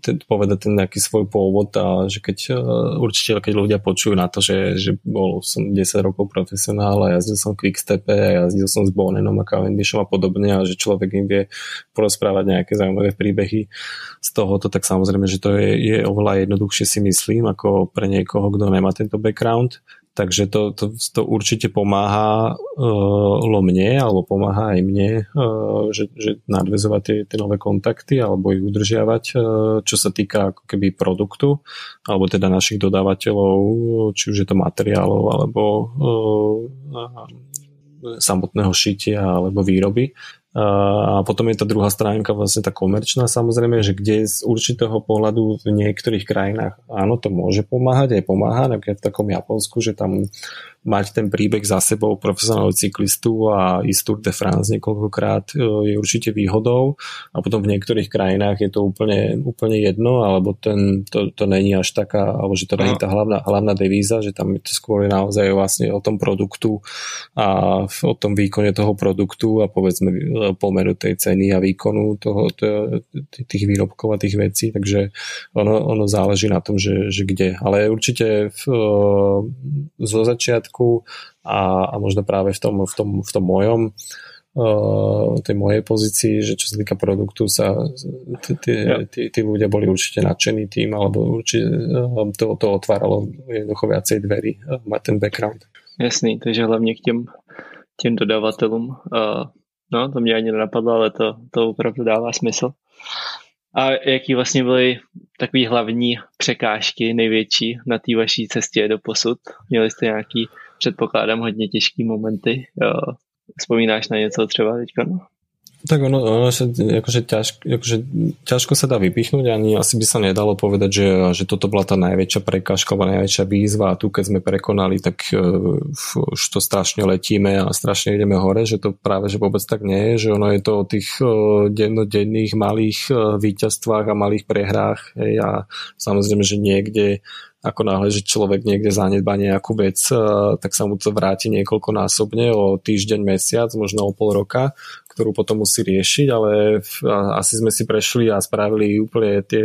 ten, povedať ten nejaký svoj pôvod a že keď určite keď ľudia počujú na to, že, že bol som 10 rokov profesionál a jazdil som Quickstepe a jazdil som s Bonenom a Cavendishom a podobne a že človek im vie porozprávať nejaké zaujímavé príbehy z tohoto, tak samozrejme, že to je, je oveľa jednoduchšie si myslím ako pre niekoho, kto nemá tento background Takže to, to, to určite pomáha uh, mne, alebo pomáha aj mne, uh, že, že nadvezovať tie, tie nové kontakty alebo ich udržiavať, uh, čo sa týka ako keby produktu, alebo teda našich dodávateľov, či už je to materiálov, alebo uh, samotného šitia alebo výroby. A potom je tá druhá stránka vlastne tá komerčná samozrejme, že kde z určitého pohľadu v niektorých krajinách áno, to môže pomáhať, aj pomáha, napríklad v takom Japonsku, že tam mať ten príbeh za sebou profesionálneho cyklistu a ísť Tour de France niekoľkokrát e, je určite výhodou. A potom v niektorých krajinách je to úplne, úplne jedno, alebo ten, to, to není až taká, alebo že to není tá hlavná, hlavná devíza, že tam je to skôr naozaj vlastne o tom produktu a o tom výkone toho produktu a povedzme e, pomeru tej ceny a výkonu toho, to, tých výrobkov a tých vecí, takže ono, ono záleží na tom, že, že kde. Ale určite v, e, zo začiatku a, a možno práve v tom, v tom, v tom mojom uh, tej mojej pozícii, že čo sa týka produktu sa tí, ľudia boli určite nadšení tým, alebo určite uh, to, to otváralo jednoducho viacej dverí, uh, mať ten background. Jasný, takže hlavně k těm, těm dodavatelům. No, to mě ani nenapadlo, ale to, to opravdu dává smysl. A jaký vlastně byly takové hlavní překážky největší na té vaší cestě do posud? Měli jste nějaký, předpokládám, hodně těžký momenty. Vzpomínáš na něco třeba teďka? No? Tak ono, ono sa, akože, ťažko, akože ťažko sa dá vypichnúť, ani asi by sa nedalo povedať, že, že toto bola tá najväčšia prekážka alebo najväčšia výzva a tu keď sme prekonali, tak uh, už to strašne letíme a strašne ideme hore, že to práve že vôbec tak nie je, že ono je to o tých uh, dennodenných malých uh, víťazstvách a malých prehrách hej, a samozrejme, že niekde ako náhle, že človek niekde zanedba nejakú vec, tak sa mu to vráti niekoľkonásobne o týždeň, mesiac, možno o pol roka ktorú potom musí riešiť, ale asi sme si prešli a spravili úplne tie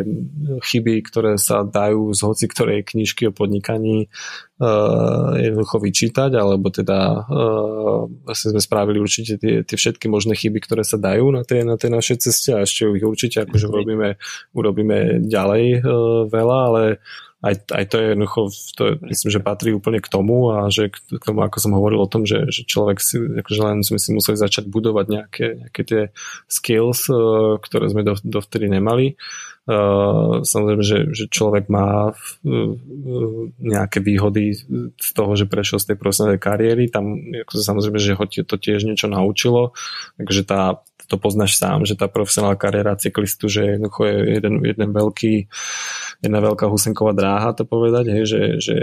chyby, ktoré sa dajú z hoci ktorej knižky o podnikaní uh, jednoducho vyčítať, alebo teda uh, asi sme spravili určite tie, tie všetky možné chyby, ktoré sa dajú na tej, na tej našej ceste a ešte ich určite akože urobíme, urobíme ďalej veľa, ale aj, aj to je jednoducho, to je, myslím, že patrí úplne k tomu a že k tomu, ako som hovoril o tom, že, že človek si, akože len sme si museli začať budovať nejaké, nejaké tie skills, uh, ktoré sme do, dovtedy nemali. Uh, samozrejme, že, že človek má uh, nejaké výhody z toho, že prešiel z tej profesionálnej kariéry, tam ako samozrejme, že ho to tiež niečo naučilo, takže tá, to poznáš sám, že tá profesionálna kariéra cyklistu, že jednoducho je jeden, jeden veľký jedna veľká husenková dráha to povedať, hej, že, že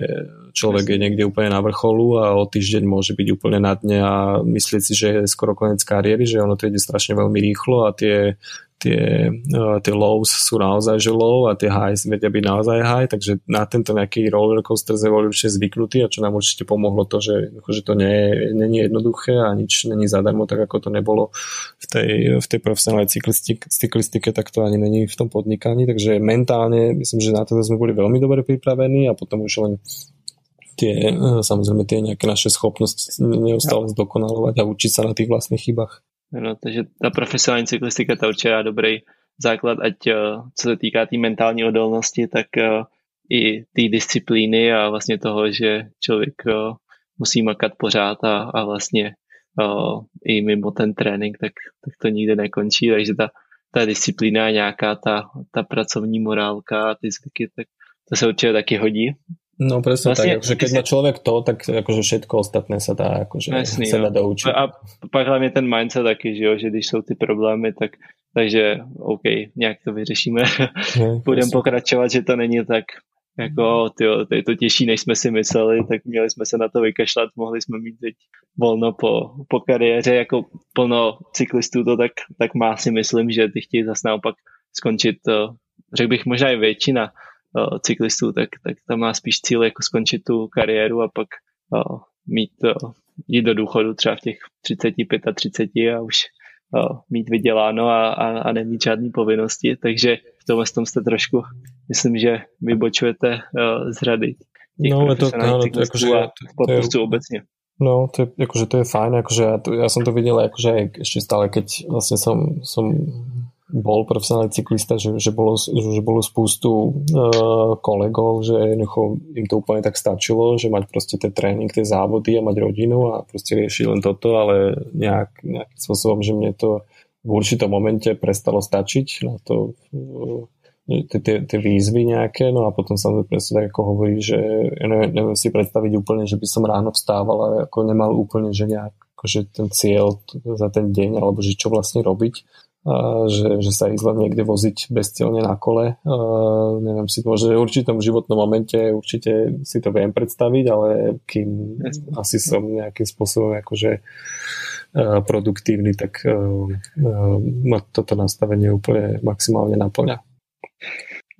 človek je niekde úplne na vrcholu a o týždeň môže byť úplne na dne a myslieť si, že je skoro konec kariéry, že ono to ide strašne veľmi rýchlo a tie tie, uh, tie lows sú naozaj že low a tie highs vedia byť naozaj high, takže na tento nejaký roller coaster sme boli určite zvyknutí a čo nám určite pomohlo to, že, že to nie nie je jednoduché a nič není zadarmo, tak ako to nebolo v tej, v tej profesionálnej cyklistike, cyklistike, tak to ani není v tom podnikaní, takže mentálne myslím, že na to sme boli veľmi dobre pripravení a potom už len tie, samozrejme tie nejaké naše schopnosti neustále zdokonalovať a učiť sa na tých vlastných chybách. No, takže ta profesionální cyklistika to určitě je dobrý základ, ať eh, co se týká té tý mentální odolnosti, tak uh, i té disciplíny a vlastně toho, že člověk uh, musí makat pořád a, a vlastně i mimo ten trénink, tak, tak to nikdy nekončí, takže ta, ta disciplína a nějaká ta, ta pracovní morálka a ty zvyky, tak to se určitě taky hodí No presne vlastne, tak, akože keď má človek to, tak akože všetko ostatné sa dá akože Jasný, sa dá doučiť. A, a pak hlavně ten mindset taky, že, jo, že když jsou ty problémy, tak takže OK, nějak to vyřešíme. <laughs> <laughs> Budeme pokračovat, že to není tak jako, tyjo, to je to těžší, než jsme si mysleli, tak měli jsme se na to vykašlat, mohli jsme mít teď volno po, po kariéře, jako plno cyklistů to tak, tak má si myslím, že ty chtějí zase naopak skončit, řekl bych možná i většina, uh, cyklistů, tak, tak tam má spíš cíl jako skončit tu kariéru a pak uh, mít, uh, jít do důchodu třeba v těch 35 a 30 a už uh, mít vyděláno a, a, a nemít žádné povinnosti, takže v tomhle tom jste trošku, myslím, že vybočujete uh, z rady no, to, áno, to, akože, a sportovců obecně. No, to je, akože to je fajn, akože ja, to, ja som to videl akože aj ešte stále, keď vlastne som, som bol profesionálny cyklista, že, že, bolo, že bolo spústu uh, kolegov, že jednoducho im to úplne tak stačilo, že mať proste ten tréning, tie závody a mať rodinu a proste riešiť len toto, ale nejak, nejakým spôsobom, že mne to v určitom momente prestalo stačiť na to uh, tie výzvy nejaké, no a potom sa presne tak ako hovorí, že neviem si predstaviť úplne, že by som ráno vstával a ako nemal úplne, že nejak akože ten cieľ za ten deň, alebo že čo vlastne robiť že, že sa ísť len niekde voziť bezcielne na kole. Uh, neviem si, môže v určitom životnom momente určite si to viem predstaviť, ale kým asi som nejakým spôsobom akože uh, produktívny, tak uh, ma toto nastavenie úplne maximálně naplňa.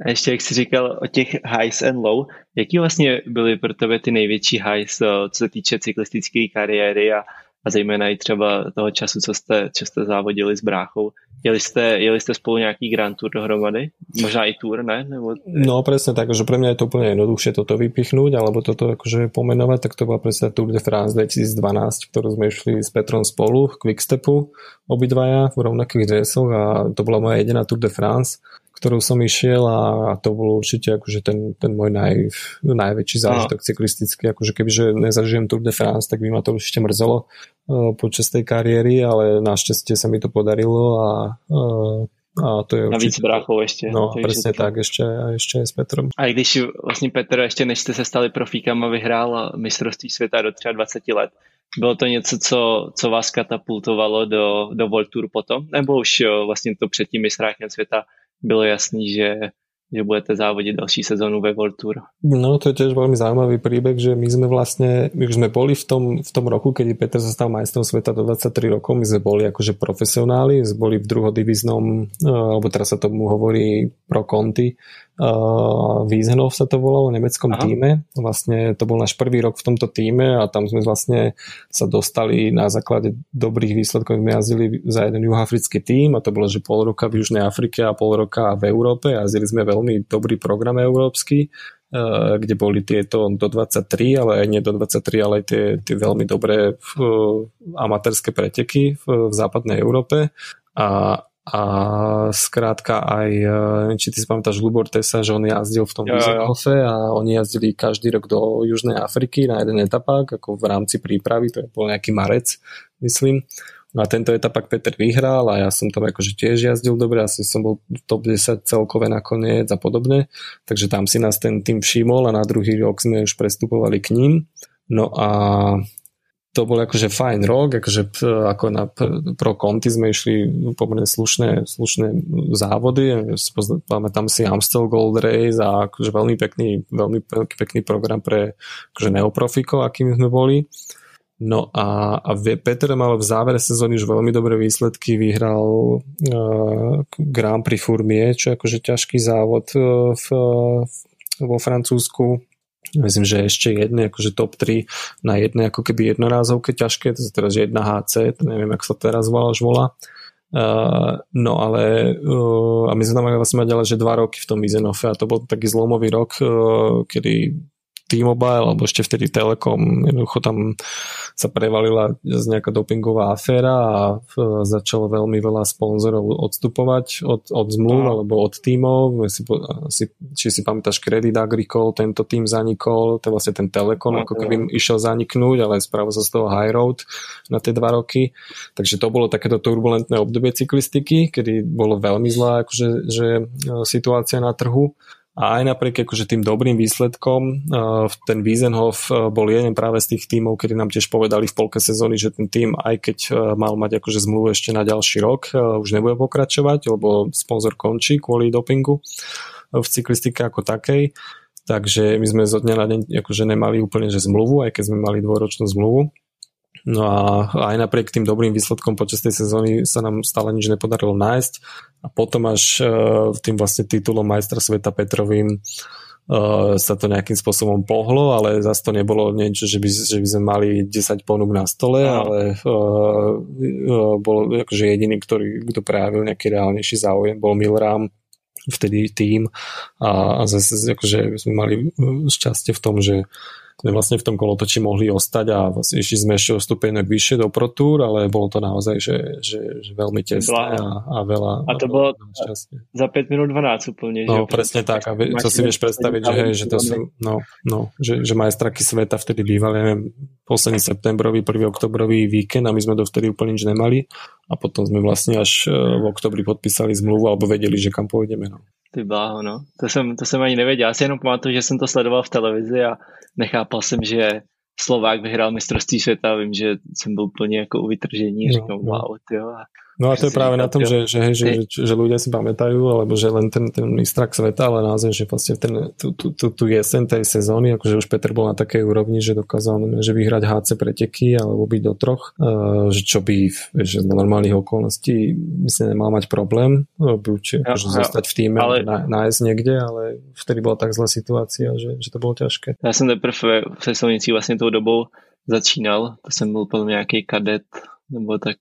A ještě jak jsi říkal o těch highs and low, jaký vlastně byly pro tebe ty největší highs, co se týče cyklistické kariéry a, a zejména i třeba toho času, co jste, co jste závodili s bráchou. Jeli jste, jeli jste spolu nějaký Grand Tour dohromady? Možná i Tour, ne? Nebo... No presne tak, že pre mňa je to úplne jednoduchšie toto vypichnúť, alebo toto akože pomenovať, tak to bola presne Tour de France 2012, ktorú sme išli s Petrom spolu v Quickstepu, obidvaja v rovnakých dresoch a to bola moja jediná Tour de France ktorou som išiel a, to bol určite akože ten, ten môj naj, najväčší zážitok cyklistický. Akože kebyže nezažijem Tour de France, tak by ma to určite mrzelo uh, počas tej kariéry, ale našťastie sa mi to podarilo a uh, a to je určitě... Navíc bráchou ještě. No, přesně tak, ještě, a ještě s Petrem. A když vlastně Petr ještě než jste se stali profíkama vyhrál mistrovství světa do třeba 20 let, bylo to něco, co, co vás katapultovalo do, do World Tour potom? Nebo už vlastně to předtím mistrákem světa bylo jasný, že, že budete závodiť další sezónu ve World Tour. No to je tiež veľmi zaujímavý príbeh, že my sme vlastne, my už sme boli v tom, v tom roku, keď Peter sa stal majstrom sveta do 23 rokov, my sme boli akože profesionáli, sme boli v druhodiviznom, eh, alebo teraz sa tomu hovorí pro konty, Wiesenhof sa to volalo, v nemeckom Aha. týme. Vlastne to bol náš prvý rok v tomto týme a tam sme vlastne sa dostali na základe dobrých výsledkov. My jazdili za jeden juhafrický tým a to bolo, že pol roka v Južnej Afrike a pol roka v Európe. Jazdili sme veľmi dobrý program európsky kde boli tieto do 23, ale aj nie do 23, ale aj tie, tie veľmi dobré amatérske preteky v, v západnej Európe. A, a skrátka aj, e, či ty si pamätáš Lubor Tesa, že on jazdil v tom Wiesenhofe a oni jazdili každý rok do Južnej Afriky na jeden etapák, ako v rámci prípravy, to je bol nejaký marec, myslím. No a tento etapak Peter vyhral a ja som tam akože tiež jazdil dobre, asi som bol v top 10 celkové nakoniec a podobne, takže tam si nás ten tým všimol a na druhý rok sme už prestupovali k ním. No a to bol akože fajn rok, akože ako na pro konty sme išli pomerne slušné, slušné závody, pamätám si Amstel Gold Race a akože veľmi pekný, veľmi pekný program pre akože neoprofikov, akými sme boli. No a, a Peter mal v závere sezóny už veľmi dobré výsledky, vyhral uh, Grand Prix Fourmier, čo je akože ťažký závod uh, v, v, vo Francúzsku Myslím, že ešte jedné, akože top 3 na jednej ako keby jednorázovke ťažké, to je teraz jedna HC, to neviem, ako sa teraz volá, už volá. Uh, no ale uh, a my sme tam vlastne mať ale že dva roky v tom Izenofe a to bol taký zlomový rok, uh, kedy T-Mobile, alebo ešte vtedy Telekom, jednoducho tam sa prevalila z nejaká dopingová aféra a začalo veľmi veľa sponzorov odstupovať od, od zmluv no. alebo od tímov. Si, si, či si pamätáš Credit Agricole, tento tým zanikol, to vlastne ten Telekom, no, ako keby no. išiel zaniknúť, ale spravil sa z toho High Road na tie dva roky. Takže to bolo takéto turbulentné obdobie cyklistiky, kedy bolo veľmi zlá akože, že, e, situácia na trhu a aj napriek akože tým dobrým výsledkom ten Wiesenhof bol jeden práve z tých tímov, kedy nám tiež povedali v polke sezóny, že ten tým aj keď mal mať akože zmluvu ešte na ďalší rok, už nebude pokračovať, lebo sponzor končí kvôli dopingu v cyklistike ako takej. Takže my sme zo dňa na deň akože nemali úplne že zmluvu, aj keď sme mali dvojročnú zmluvu. No a aj napriek tým dobrým výsledkom počas tej sezóny sa nám stále nič nepodarilo nájsť a potom až uh, tým vlastne titulom majstra sveta Petrovým uh, sa to nejakým spôsobom pohlo, ale zase to nebolo niečo, že by, že by sme mali 10 ponúk na stole, no. ale uh, uh, bol akože jediný, ktorý kto prejavil nejaký reálnejší záujem, bol Milram, vtedy tým a, a zase akože sme mali šťastie v tom, že sme vlastne v tom kolotoči mohli ostať a vlastne išli sme ešte o stupienok vyššie do Pro Tour, ale bolo to naozaj, že, že, že veľmi tesné a, a veľa. A to bolo za 5 minút 12 úplne. No že presne tak a to si vieš predstaviť, že, hej, že to sú, no, no, že, že majstraky sveta vtedy bývali, neviem, posledný septembrový, 1. oktobrový víkend a my sme dovtedy úplne nič nemali a potom sme vlastne až e, v oktobri podpísali zmluvu alebo vedeli, že kam pôjdeme. No. Ty bláho, no. To jsem, to jsem ani nevěděl. Já si jenom pamatuju, že jsem to sledoval v televizi a nechápal jsem, že Slovák vyhrál mistrovství světa, vím, že jsem byl plně jako u vytržení, no, říkám, no. wow, tyjo. No a to je práve na tom, že, že, hej, že, že, že ľudia si pamätajú, alebo že len ten, ten mistrak sveta, ale naozaj, že vlastne ten, tú, tú, tú, tú jesen tej sezóny, akože už Peter bol na takej úrovni, že dokázal že vyhrať HC preteky alebo byť do troch, uh, že čo by že za normálnych okolností myslím nemal mať problém, no, by určite ja, akože ja, zostať v týme ale... nájsť niekde, ale vtedy bola tak zlá situácia, že, že to bolo ťažké. Ja som teprve v sezónici vlastne tou dobou začínal, to jsem byl plně nějaký kadet, nebo tak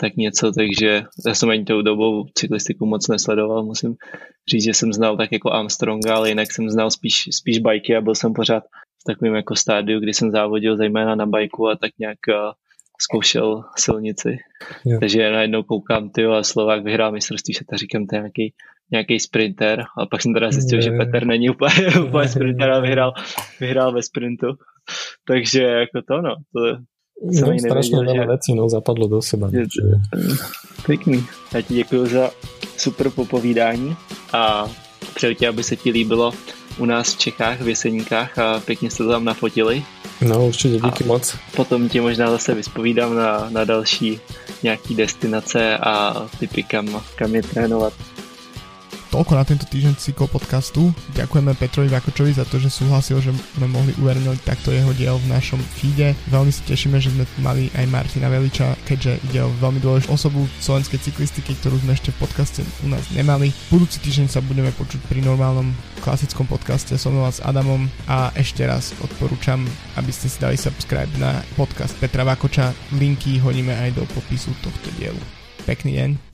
tak něco, takže já jsem ani tou dobou cyklistiku moc nesledoval, musím říct, že jsem znal tak jako Armstronga, ale jinak jsem znal spíš, spíš bajky a byl jsem pořád v takovém jako stádiu, kdy jsem závodil zejména na bajku a tak nějak uh, zkoušel silnici. Yeah. Takže najednou koukám, ty a Slovák vyhrál mistrovství světa, říkám, to je nějaký, nějaký sprinter a pak jsem teda zjistil, yeah. že Petr není úplně, úplně sprinter a vyhrál, vyhrál ve sprintu. Takže jako to no, to, No, strašne veľa vecí no, zapadlo do seba. Je, že... Pěkný. Já ti děkuji za super popovídání a přeju ti, aby se ti líbilo u nás v Čechách, v Jeseníkách a pěkně to tam nafotili. No určitě, díky a moc. Potom ti možná zase vyspovídám na, na další nějaký destinace a typy, kam, kam je trénovat. Toľko na tento týždeň cyklo podcastu. Ďakujeme Petrovi Vakočovi za to, že súhlasil, že sme mohli uverejniť takto jeho diel v našom feede. Veľmi si tešíme, že sme mali aj Martina Veliča, keďže ide o veľmi dôležitú osobu slovenskej cyklistiky, ktorú sme ešte v podcaste u nás nemali. Budúci týždeň sa budeme počuť pri normálnom klasickom podcaste so mnou a s Adamom a ešte raz odporúčam, aby ste si dali subscribe na podcast Petra Vakoča. Linky hodíme aj do popisu tohto dielu. Pekný deň.